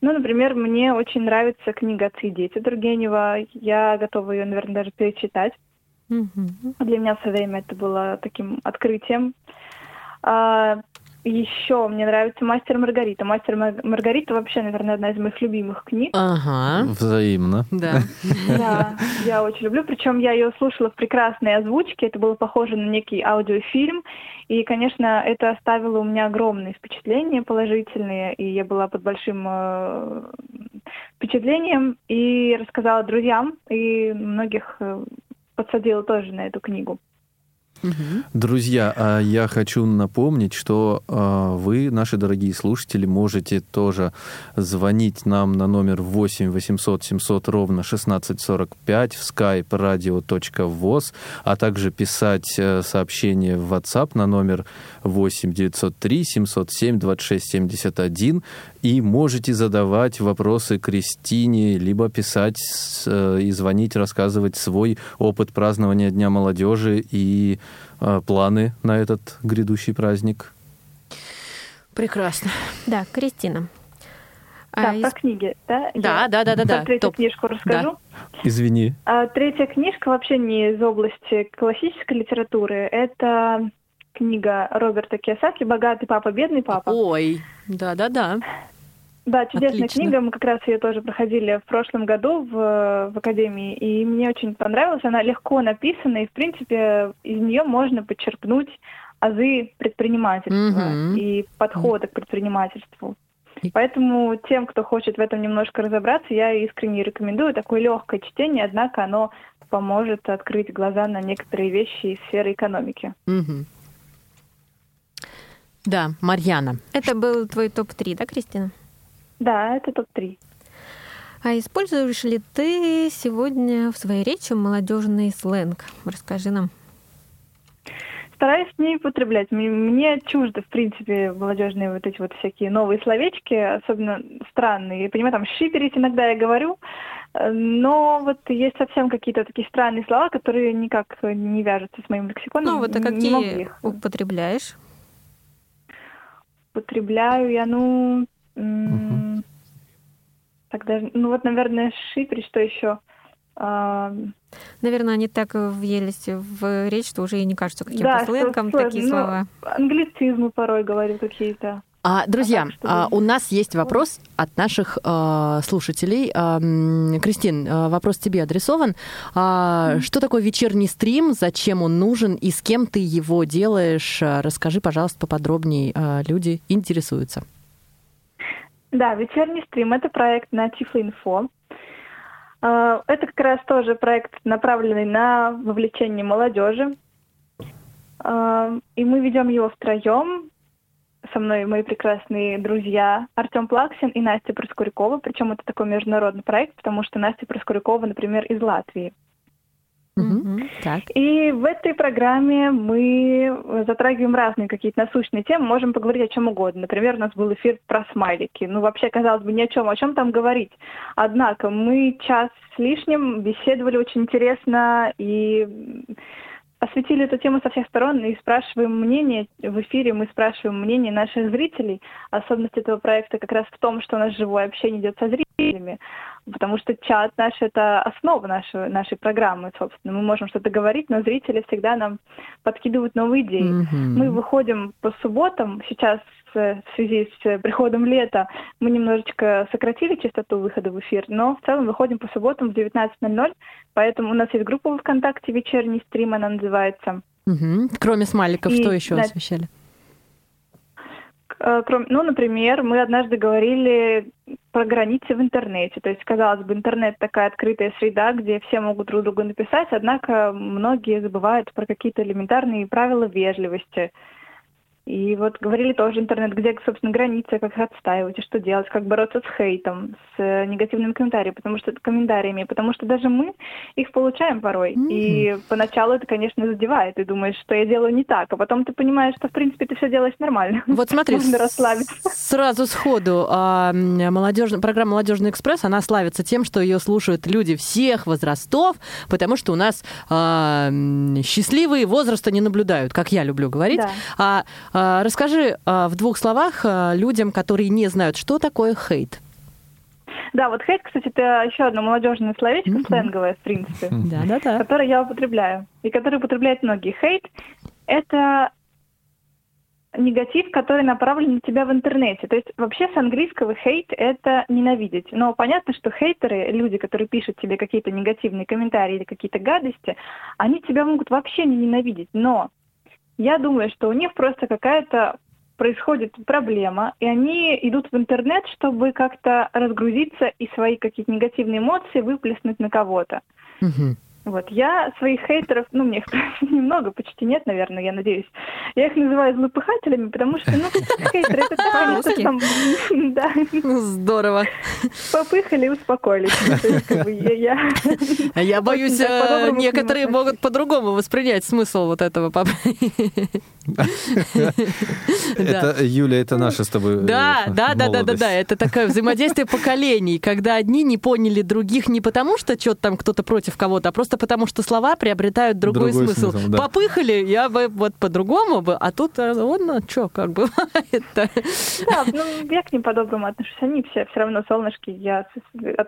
Ну, например, мне очень нравится книга «Отцы и дети» Тургенева. Я готова ее, наверное, даже перечитать. Мгм. Для меня в свое время это было таким открытием. Еще мне нравится «Мастер и Маргарита». «Мастер и Маргарита» вообще, наверное, одна из моих любимых книг. Ага. Взаимно. Да. Да, я очень люблю. Причем я ее слушала в прекрасной озвучке. Это было похоже на некий аудиофильм. И, конечно, это оставило у меня огромные впечатления положительные. И я была под большим э, впечатлением и рассказала друзьям. И многих э, подсадила тоже на эту книгу. Друзья, а я хочу напомнить, что а, вы, наши дорогие слушатели, можете тоже звонить нам на номер 8 800 700 ровно 1645 в skype radio.voz, а также писать э, сообщение в WhatsApp на номер 8 903 707 26 71 и можете задавать вопросы Кристине, либо писать с- э, и звонить, рассказывать свой опыт празднования Дня молодежи и э, планы на этот грядущий праздник. Прекрасно. Да, Кристина. Да, А из- про книги, да? Да, Я да, да, да, да. третью Топ. книжку расскажу. Извини. А, третья книжка вообще не из области классической литературы. Это книга Роберта Киосаки «Богатый папа, бедный папа». Ой, да-да-да. Да, чудесная Отлично. книга. Мы как раз ее тоже проходили в прошлом году в, в академии, и мне очень понравилась. Она легко написана, и в принципе из нее можно подчеркнуть азы предпринимательства Мгм. и подхода к предпринимательству. И- Поэтому тем, кто хочет в этом немножко разобраться, я искренне рекомендую такое легкое чтение, однако оно поможет открыть глаза на некоторые вещи из сферы экономики. Мгм. Да, Марьяна. Это был твой топ-3, да, Кристина? Да, это топ-3. А используешь ли ты сегодня в своей речи молодежный сленг? Расскажи нам. Стараюсь не употреблять. Мне чуждо, в принципе, молодежные вот эти вот всякие новые словечки, особенно странные. Я понимаю, там шиперить иногда я говорю, э, но вот есть совсем какие-то такие странные слова, которые никак не вяжутся с моим лексиконом. Ну, вот а Н- не могу какие их употребляешь? употребляю я, ну, м, Даже, ну вот, наверное, шиперить, что еще? А, Наверное, они так въелись в речь, что уже и не кажутся каким-то Да, сленгом такие Ну, слова. англицизмы порой говорю какие-то. А, друзья, а, вы- у нас есть вопрос от наших э, слушателей. А, м, Кристин, э, вопрос тебе адресован. А, Что такое вечерний стрим, зачем он нужен и с кем ты его делаешь? А, Расскажи, пожалуйста, поподробнее. А, Люди интересуются. Да, вечерний стрим это проект на Тифлоинфо. А, Это как раз тоже проект, направленный на вовлечение молодежи. А, И мы ведем его втроем. Со мной мои прекрасные друзья Артем Плаксин и Настя Проскурякова. Причем это такой международный проект, потому что Настя Проскурякова, например, из Латвии. Мгм. Так. И в этой программе мы затрагиваем разные какие-то насущные темы, можем поговорить о чем угодно. Например, у нас был эфир про смайлики. Ну, вообще, казалось бы, ни о чем, о чем там говорить. Однако мы час с лишним беседовали очень интересно и осветили эту тему со всех сторон и спрашиваем мнение. В эфире мы спрашиваем мнение наших зрителей. Особенность этого проекта как раз в том, что у нас живое общение идет со зрителями. Потому что чат наш — это основа нашей, нашей программы, собственно. Мы можем что-то говорить, но зрители всегда нам подкидывают новые идеи. Мгм. Мы выходим по субботам. Сейчас э, в связи с приходом лета мы немножечко сократили частоту выхода в эфир, но в целом выходим по субботам в 19.00, поэтому у нас есть группа ВКонтакте «Вечерний стрим», она называется. Угу. Кроме смайликов, И, что еще да, освещали? Э, Ну, например, мы однажды говорили про границы в интернете. То есть, казалось бы, интернет такая открытая среда, где все могут друг другу написать, однако многие забывают про какие-то элементарные правила вежливости. И вот говорили тоже интернет, где, собственно, границы, как их отстаивать, и что делать, как бороться с хейтом, с э, негативными комментариями, потому что комментариями, потому что даже мы их получаем порой. И поначалу это, конечно, задевает. Ты думаешь, что я делаю не так, а потом ты понимаешь, что, в принципе, ты все делаешь нормально. Вот смотри, Можно с- расслабиться. сразу сходу. а, программа «Молодежный экспресс», она славится тем, что ее слушают люди всех возрастов, потому что у нас а, счастливые возраста не наблюдают, как я люблю говорить. Да. А, расскажи а, в двух словах а, людям, которые не знают, что такое хейт. Да, вот хейт, кстати, это еще одно молодежное словечко, Мгм. сленговое, в принципе, Да-да-да. которое я употребляю, и которое употребляют многие. Хейт — это негатив, который направлен на тебя в интернете. То есть вообще с английского хейт — это ненавидеть. Но понятно, что хейтеры, люди, которые пишут тебе какие-то негативные комментарии или какие-то гадости, они тебя могут вообще не ненавидеть. Но я думаю, что у них просто какая-то происходит проблема, и они идут в интернет, чтобы как-то разгрузиться и свои какие-то негативные эмоции выплеснуть на кого-то. Мгм. Вот, я своих хейтеров, ну, мне их немного, почти нет, наверное, я надеюсь. Я их называю злопыхателями, потому что, ну, хейтеры, это что По-русски. там, да, Здорово. попыхали и успокоились. Ну, я- А Я боюсь, так э, некоторые могут по-другому воспринять смысл вот этого. Это, Юля, это наша с тобой э, Да, да, да, да, да, да. Это такое взаимодействие поколений, когда одни не поняли других не потому, что что-то там кто-то против кого-то, а просто потому, что слова приобретают другой, Другой смысл. смысл, да. Попыхали, я бы вот по-другому бы, а тут э, он, ну, что, как бывает-то. Да, ну, я к ним по-доброму отношусь. Они все все равно солнышки, я,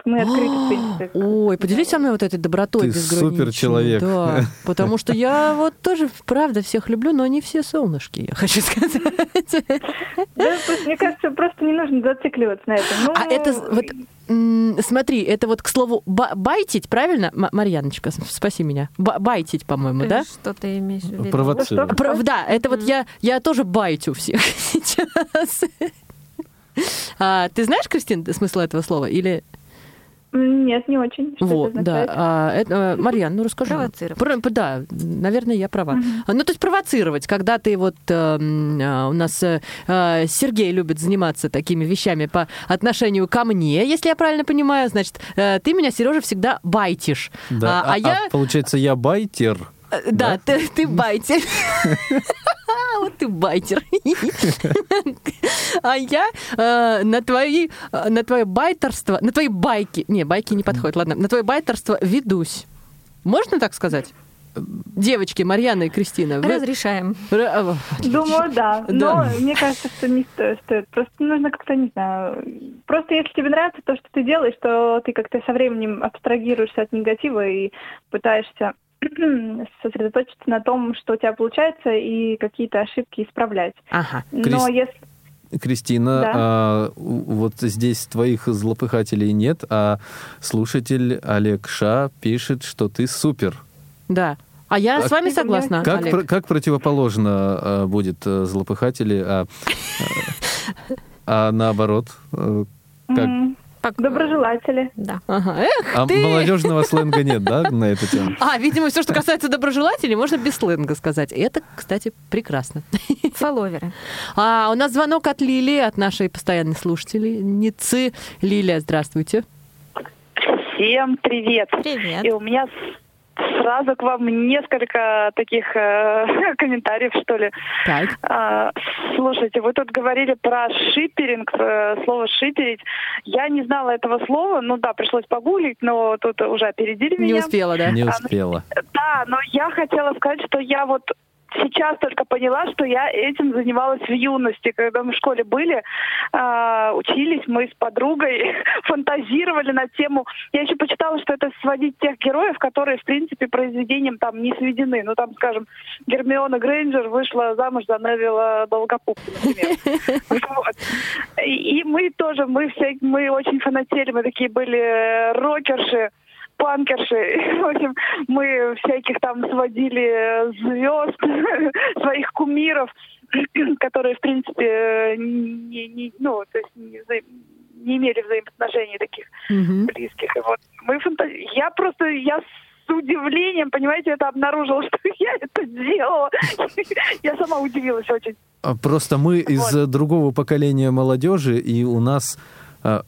мы открыты, в принципе. Ой, поделись со мной вот этой добротой Ты безграничной. суперчеловек. Да, потому что я вот тоже, правда, всех люблю, но не все солнышки, я хочу сказать. Да, просто, мне кажется, просто не нужно зацикливаться на этом. Ну, А это вот смотри, это вот к слову ба- байтить, правильно, М- Марьяночка, спаси меня. Ба- байтить, по-моему, да? Что ты имеешь в виду? Провоцировать. Про- да, это вот я я тоже байтю всех сейчас. А, ты знаешь, Кристин, смысл этого слова или? Нет, не очень. Что Вот, это да. означает? А, это, э, Марьян, ну расскажи. Провоцировать. Про- да, наверное, я права. А, Ну, то есть провоцировать, когда ты вот э, а, у нас э, э, Сергей любит заниматься такими вещами по отношению ко мне, если я правильно понимаю, значит, э, ты меня, Сережа, всегда байтишь. Да, А, а я, получается, я байтер. э, да, ты, ты байтер. Вот ты байтер. А я э, на твои, э, на твое байтерство, на твои байки, не, байки не подходят, ладно, на твое байтерство ведусь. Можно так сказать? Девочки, Марьяна и Кристина. вы- Разрешаем. Р- а, Думаю, да. Но Да. мне кажется, что не сто- стоит. Просто нужно как-то, не знаю... Просто если тебе нравится то, что ты делаешь, то ты как-то со временем абстрагируешься от негатива и пытаешься сосредоточиться на том, что у тебя получается, и какие-то ошибки исправлять. Ага. Но Крис- если... Кристина, Да. а, вот здесь твоих злопыхателей нет, а слушатель Олег Ша пишет, что ты супер. Да. А я с А вами как- согласна, Как, Олег. про- как противоположно а, будет э, злопыхатели, а, а наоборот? э, Как? Доброжелатели. Да. Ага. Эх, А ты! молодежного сленга нет, да, на эту тему? А, видимо, все, что касается доброжелателей, можно без сленга сказать. И это, кстати, прекрасно. Фолловеры. А у нас звонок от Лилии, от нашей постоянной слушательницы. Лилия, здравствуйте. Всем привет. Привет. И у меня с- сразу к вам несколько таких э, комментариев, что ли. Так. А, слушайте, вы тут говорили про шиперинг, э, слово шиперить. Я не знала этого слова, ну да, пришлось погуглить, но тут уже опередили Не меня. успела, да? Не успела. Да, но я хотела сказать, что я вот сейчас только поняла, что я этим занималась в юности, когда мы в школе были, э, учились, мы с подругой фантазировали на тему. Я еще почитала, что это сводить тех героев, которые, в принципе, произведением там не сведены. Ну, там, скажем, Гермиона Грейнджер вышла замуж за Невилла Долгопупа, например. И мы тоже, мы все, мы очень фанатели, мы такие были рокерши панкерши. В общем, мы всяких там сводили звезд, своих кумиров, которые, в принципе, не, не, ну, то есть не, не имели взаимоотношений таких mm-hmm. близких. И вот мы фантази... Я просто, я с удивлением, понимаете, это обнаружила, что я это делала. Я сама удивилась очень. А просто мы из другого поколения молодежи, и у нас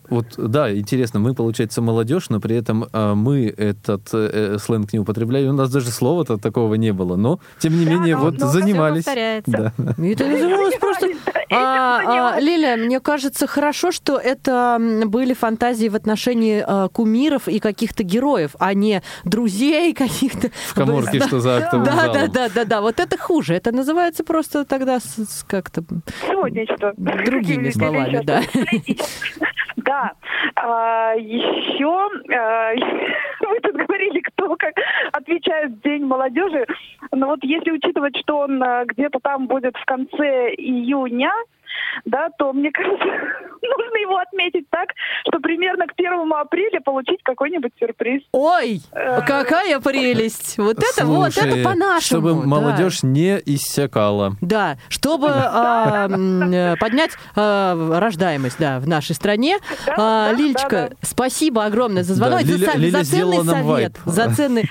вот, да, интересно, мы, получается, молодежь, но при этом а, мы этот э, сленг не употребляли. У нас даже слова-то такого не было. Но, тем не да, менее, но, вот но занимались. Да. Это называлось просто... А, а, Лиля, мне кажется, хорошо, что это были фантазии в отношении а, кумиров и каких-то героев, а не друзей каких-то. В коморке, да. что за актовым да, да, да, да, да. Вот это хуже. Это называется просто тогда с, с как-то другими словами, да. Да. А, еще а, вы тут говорили, кто как отвечает День молодежи. Но вот если учитывать, что он а, где-то там будет в конце июня, да, то, мне кажется, нужно его отметить так, что примерно к первому апреля получить какой-нибудь сюрприз. Ой, э, какая прелесть! Вот это вот, это по-нашему. Чтобы молодежь не иссякала. Да, чтобы а, э, поднять а, рождаемость, да, в нашей стране. А, Лилечка, спасибо огромное за звонок, за, ценный совет, за ценный...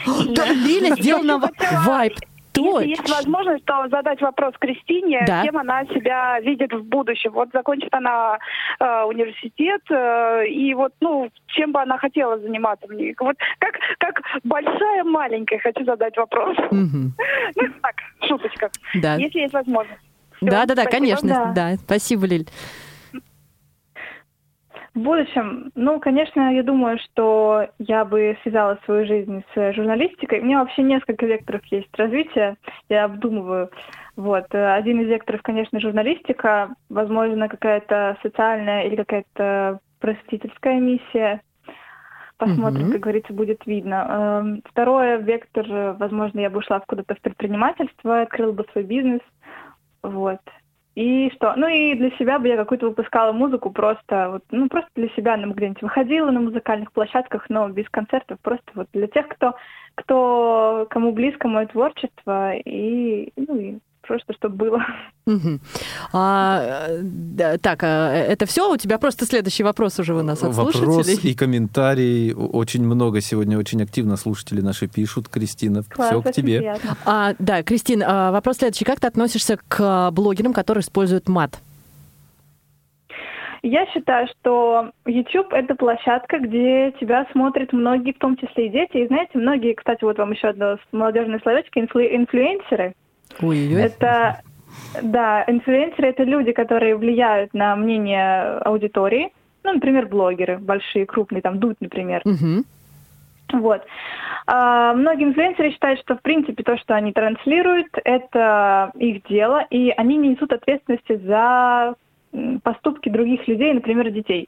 Лиля сделала вайп. Точно. Если есть возможность, то задать вопрос Кристине, да. кем она себя видит в будущем. Вот закончит она э, университет, э, и вот, ну, чем бы она хотела заниматься в ней. Вот как, как большая, маленькая, хочу задать вопрос. Угу. Ну, так, шуточка. Да. Если есть возможность. Да, да, да, конечно. Да. да. Спасибо, Лиль. В будущем, ну, конечно, я думаю, что я бы связала свою жизнь с журналистикой. У меня вообще несколько векторов есть развития, я обдумываю. Вот. Один из векторов, конечно, журналистика, возможно, какая-то социальная или какая-то просветительская миссия. Посмотрим, mm-hmm. как говорится, будет видно. Эм, второе, вектор, возможно, я бы ушла куда-то в предпринимательство, открыла бы свой бизнес. Вот. И что? Ну и для себя бы я какую-то выпускала музыку просто, вот, ну просто для себя нам где-нибудь выходила на музыкальных площадках, но без концертов, просто вот для тех, кто, кто кому близко мое творчество и, ну, и просто чтобы было. Угу. А, да, так, а это все? У тебя просто следующий вопрос уже у нас от Вопрос слушателей. и комментарий. Очень много сегодня, очень активно слушатели наши пишут. Кристина, Класс, все к тебе. А, да, Кристина, а, вопрос следующий. Как ты относишься к блогерам, которые используют мат? Я считаю, что YouTube — это площадка, где тебя смотрят многие, в том числе и дети. И знаете, многие, кстати, вот вам еще одно молодежное словечко, инфлю, инфлюенсеры. Ой-ой-ой. Это да, инфлюенсеры это люди, которые влияют на мнение аудитории. Ну, например, блогеры большие, крупные, там Дудь, например. Угу. Вот. А, многие инфлюенсеры считают, что в принципе то, что они транслируют, это их дело, и они не несут ответственности за поступки других людей, например, детей.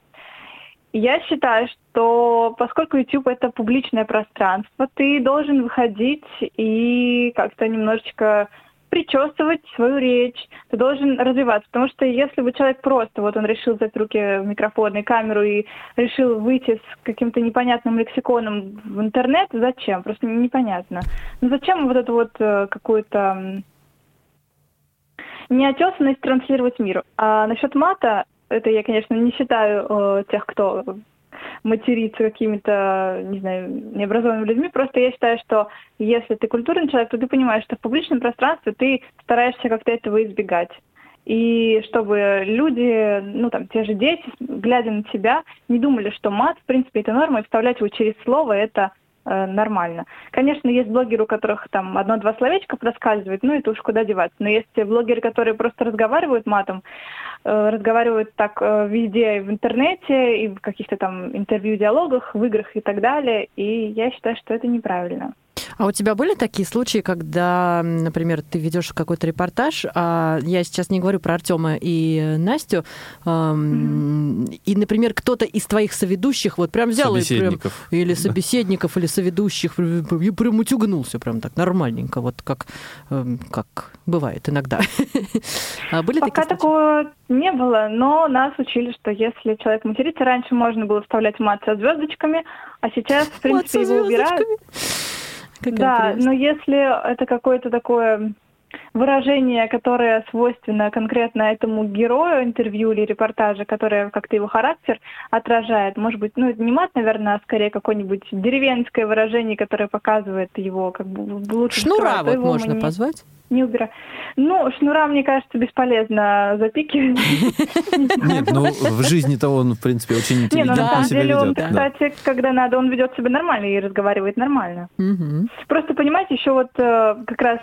Я считаю, что поскольку YouTube это публичное пространство, ты должен выходить и как-то немножечко причесывать свою речь, ты должен развиваться. Потому что если бы человек просто, вот он решил взять в руки микрофон и камеру и решил выйти с каким-то непонятным лексиконом в интернет, зачем? Просто непонятно. Ну зачем вот эту вот э, какую-то неотесанность транслировать миру? А насчет мата, это я, конечно, не считаю э, тех, кто материться какими-то, не знаю, необразованными людьми. Просто я считаю, что если ты культурный человек, то ты понимаешь, что в публичном пространстве ты стараешься как-то этого избегать. И чтобы люди, ну там, те же дети, глядя на тебя, не думали, что мат, в принципе, это норма, и вставлять его через слово это нормально. Конечно, есть блогеры, у которых там одно-два словечка проскальзывает, ну это уж куда деваться. Но есть блогеры, которые просто разговаривают матом, Э, разговаривают так э, везде, в интернете, и в каких-то там интервью, диалогах, в играх и так далее. И я считаю, что это неправильно. А у тебя были такие случаи, когда, например, ты ведешь какой-то репортаж, а я сейчас не говорю про Артема и Настю, mm-hmm. и, например, кто-то из твоих соведущих вот прям взял и прям, или собеседников, или соведущих, и прям утюгнулся прям так нормальненько, вот как, эм, как бывает иногда. а были Пока такие такого не было, но нас учили, что если человек матерится, раньше можно было вставлять мат со звездочками, а сейчас, в принципе, его убирают. Какая да, прелесть. но если это какое-то такое выражение, которое свойственно конкретно этому герою интервью или репортажа, которое как-то его характер отражает. Может быть, ну, это не мат, наверное, а скорее какое-нибудь деревенское выражение, которое показывает его как бы в лучшем Шнура вот можно не, позвать? Не убираю. Ну, шнура, мне кажется, бесполезно запикивать. Нет, ну, в жизни-то он, в принципе, очень интеллигентно себя ведет. на самом деле он, кстати, когда надо, он ведет себя нормально и разговаривает нормально. Просто, понимаете, еще вот э, как раз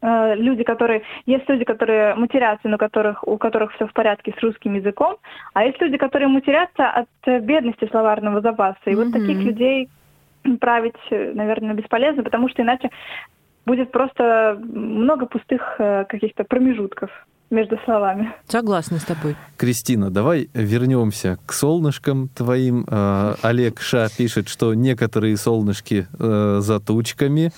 Э, люди, которые есть люди, которые матерятся, но которых у которых все в порядке с русским языком, а есть люди, которые матерятся от бедности словарного запаса. И mm-hmm. вот таких людей править, наверное, бесполезно, потому что иначе будет просто много пустых э, каких-то промежутков между словами. Согласна с тобой. Кристина, давай вернемся к солнышкам твоим. Э, Олег Ша пишет, что некоторые солнышки э, за тучками.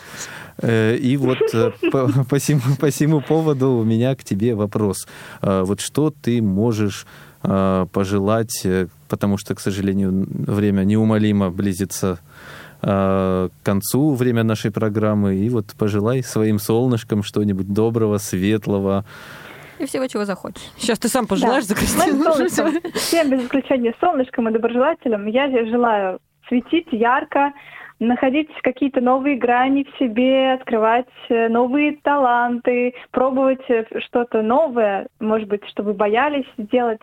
И вот по, по, сему, по сему поводу у меня к тебе вопрос. Вот что ты можешь пожелать, потому что, к сожалению, время неумолимо близится к концу время нашей программы. И вот пожелай своим солнышкам что-нибудь доброго, светлого, и всего, чего захочешь. Сейчас ты сам пожелаешь да. за Кристину. Всем без исключения солнышком и доброжелателям я желаю светить ярко, находить какие-то новые грани в себе, открывать э, новые таланты, пробовать э, что-то новое, может быть, что вы боялись сделать.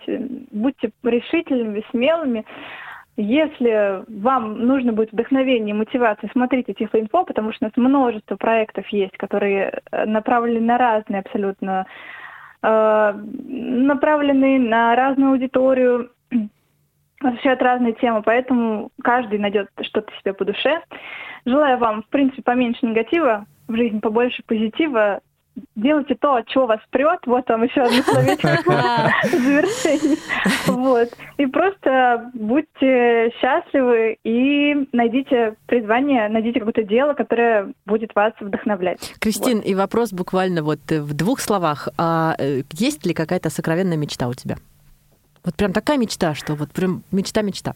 Будьте решительными, смелыми. Если вам нужно будет вдохновение, мотивация, смотрите Тифлоинфо, потому что у нас множество проектов есть, которые э, направлены на разные абсолютно Э, направлены на разную аудиторию, освещают разные темы, поэтому каждый найдет что-то себе по душе. Желаю вам, в принципе, поменьше негатива в жизни, побольше позитива, делайте то, от чего вас прет. Вот вам еще одно словечко завершение. Вот. И просто будьте счастливы и найдите призвание, найдите какое-то дело, которое будет вас вдохновлять. Кристин, вот. и вопрос буквально вот в двух словах. А э, есть ли какая-то сокровенная мечта у тебя? Вот прям такая мечта, что вот прям мечта-мечта.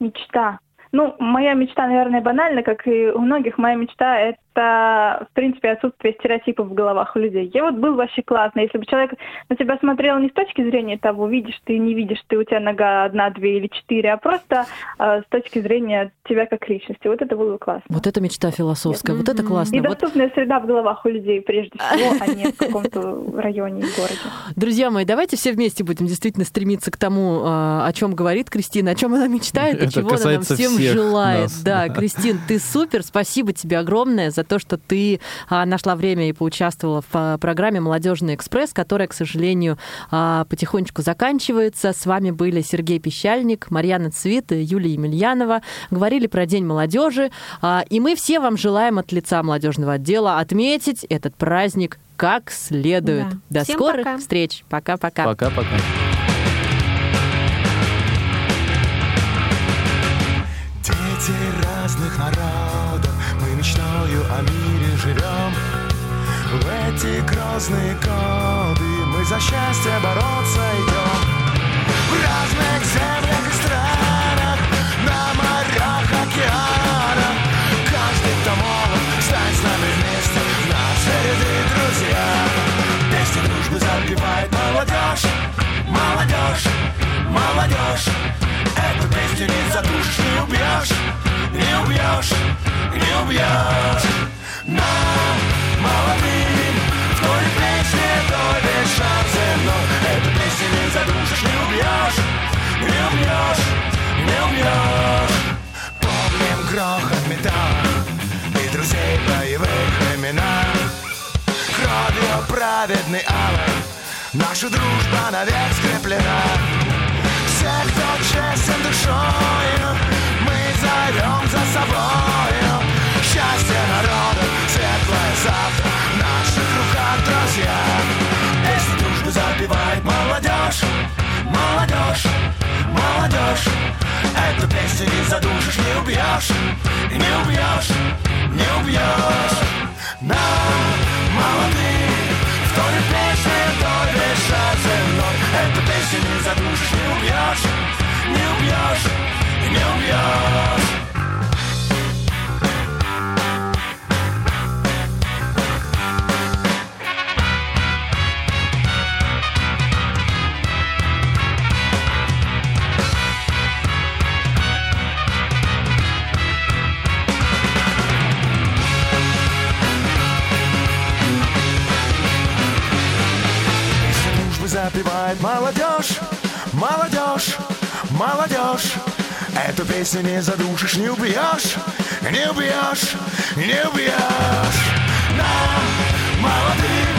Мечта. Ну, моя мечта, наверное, банальна, как и у многих. Моя мечта — это, в принципе, отсутствие стереотипов в головах у людей. Я вот был вообще классно. Если бы человек на тебя смотрел не с точки зрения того, видишь ты, не видишь ты, у тебя нога одна, две или четыре, а просто э, с точки зрения тебя как личности. Вот это было бы классно. Вот это мечта философская, Нет. вот это классно. И вот... доступная среда в головах у людей, прежде всего, а не в каком-то районе и городе. Друзья мои, давайте все вместе будем действительно стремиться к тому, а, о чем говорит Кристина, о чем она мечтает, и чего она нам всем желает. Нас, да, Кристин, ты супер, спасибо тебе огромное за то, что ты а, нашла время и поучаствовала в а, программе «Молодежный экспресс», которая, к сожалению, а, потихонечку заканчивается. С вами были Сергей Пещальник, Марьяна Цвит и Юлия Емельянова. Говорили про День молодежи, и мы все вам желаем от лица молодежного отдела отметить этот праздник как следует. Да. До Всем скорых пока. встреч. Пока-пока. Пока-пока. Дети разных народов, мечтою о мире живем. В эти грозные годы мы за счастье бороться идем. В разных землях и странах, на морях, океанах. Каждый, может, стань с нами вместе, наши ряды друзья. Песни дружбы запевает молодежь, молодежь, молодежь. Эту песню не задушишь, не убьешь, не убьешь, не убьешь. Нам, молодым, в той песне только шанс земной. Эту песню не задушишь, не убьешь, не убьешь, не убьешь. Помним грохот металла и друзей боевых имена. Кровью праведный алой наша дружба навек скреплена всех, кто честен душою зовем за собою счастье народа, светлое завтра в наших руках, друзья. Песни дружбы запевает молодежь, молодежь, молодежь. Эту песню не задушишь, не убьешь, не убьешь, не убьешь. Нам молодым, в той песне, той дышать земной. Эту песню не задушишь, не убьешь, не убьешь. Запевает молодежь, молодежь, молодежь. Эту песню не задушишь, не убьешь, не убьешь, не убьешь. На, молодым,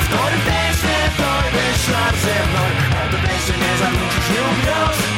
в той песне, той без шар земной. Эту песню не задушишь, не убьешь.